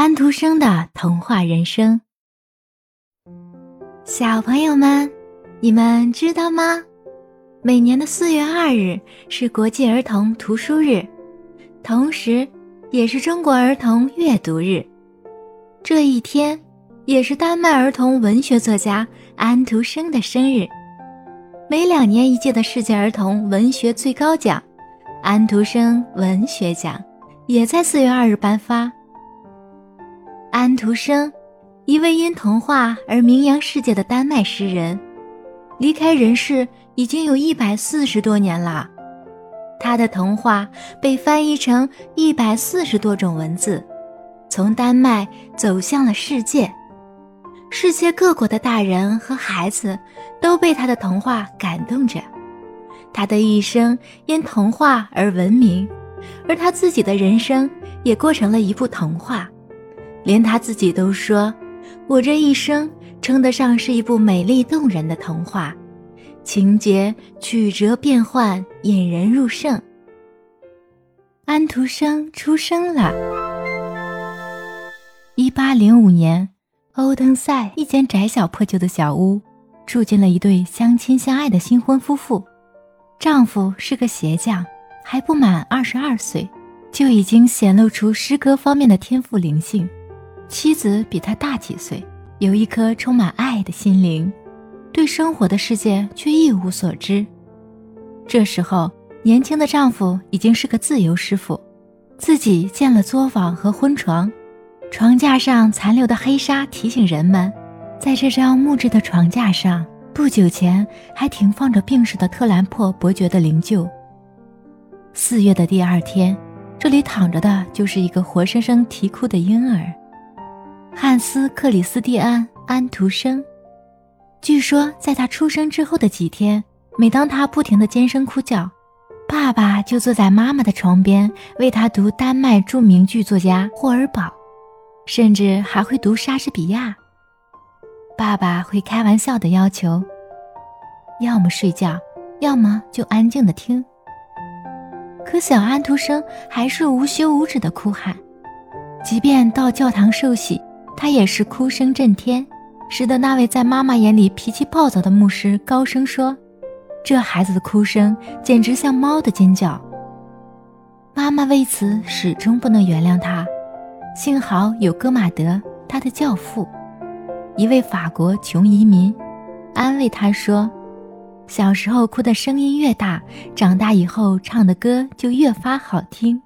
安徒生的童话人生。小朋友们，你们知道吗？每年的四月二日是国际儿童图书日，同时也是中国儿童阅读日。这一天也是丹麦儿童文学作家安徒生的生日。每两年一届的世界儿童文学最高奖——安徒生文学奖，也在四月二日颁发。安徒生，一位因童话而名扬世界的丹麦诗人，离开人世已经有一百四十多年了。他的童话被翻译成一百四十多种文字，从丹麦走向了世界。世界各国的大人和孩子都被他的童话感动着，他的一生因童话而闻名，而他自己的人生也过成了一部童话，连他自己都说：“我这一生称得上是一部美丽动人的童话，情节曲折变幻，引人入胜。”安徒生出生了，一八零五年。欧登塞一间窄小破旧的小屋，住进了一对相亲相爱的新婚夫妇。丈夫是个鞋匠，还不满二十二岁，就已经显露出诗歌方面的天赋灵性。妻子比他大几岁，有一颗充满爱的心灵，对生活的世界却一无所知。这时候，年轻的丈夫已经是个自由师傅，自己建了作坊和婚床。床架上残留的黑纱提醒人们，在这张木质的床架上，不久前还停放着病逝的特兰珀伯爵的灵柩。四月的第二天，这里躺着的就是一个活生生啼哭的婴儿——汉斯·克里斯蒂安·安徒生。据说，在他出生之后的几天，每当他不停地尖声哭叫，爸爸就坐在妈妈的床边为他读丹麦著名剧作家霍尔堡。甚至还会读莎士比亚。爸爸会开玩笑的要求：要么睡觉，要么就安静的听。可小安徒生还是无休无止的哭喊，即便到教堂受洗，他也是哭声震天，使得那位在妈妈眼里脾气暴躁的牧师高声说：“这孩子的哭声简直像猫的尖叫。”妈妈为此始终不能原谅他。幸好有戈马德，他的教父，一位法国穷移民，安慰他说：“小时候哭的声音越大，长大以后唱的歌就越发好听。”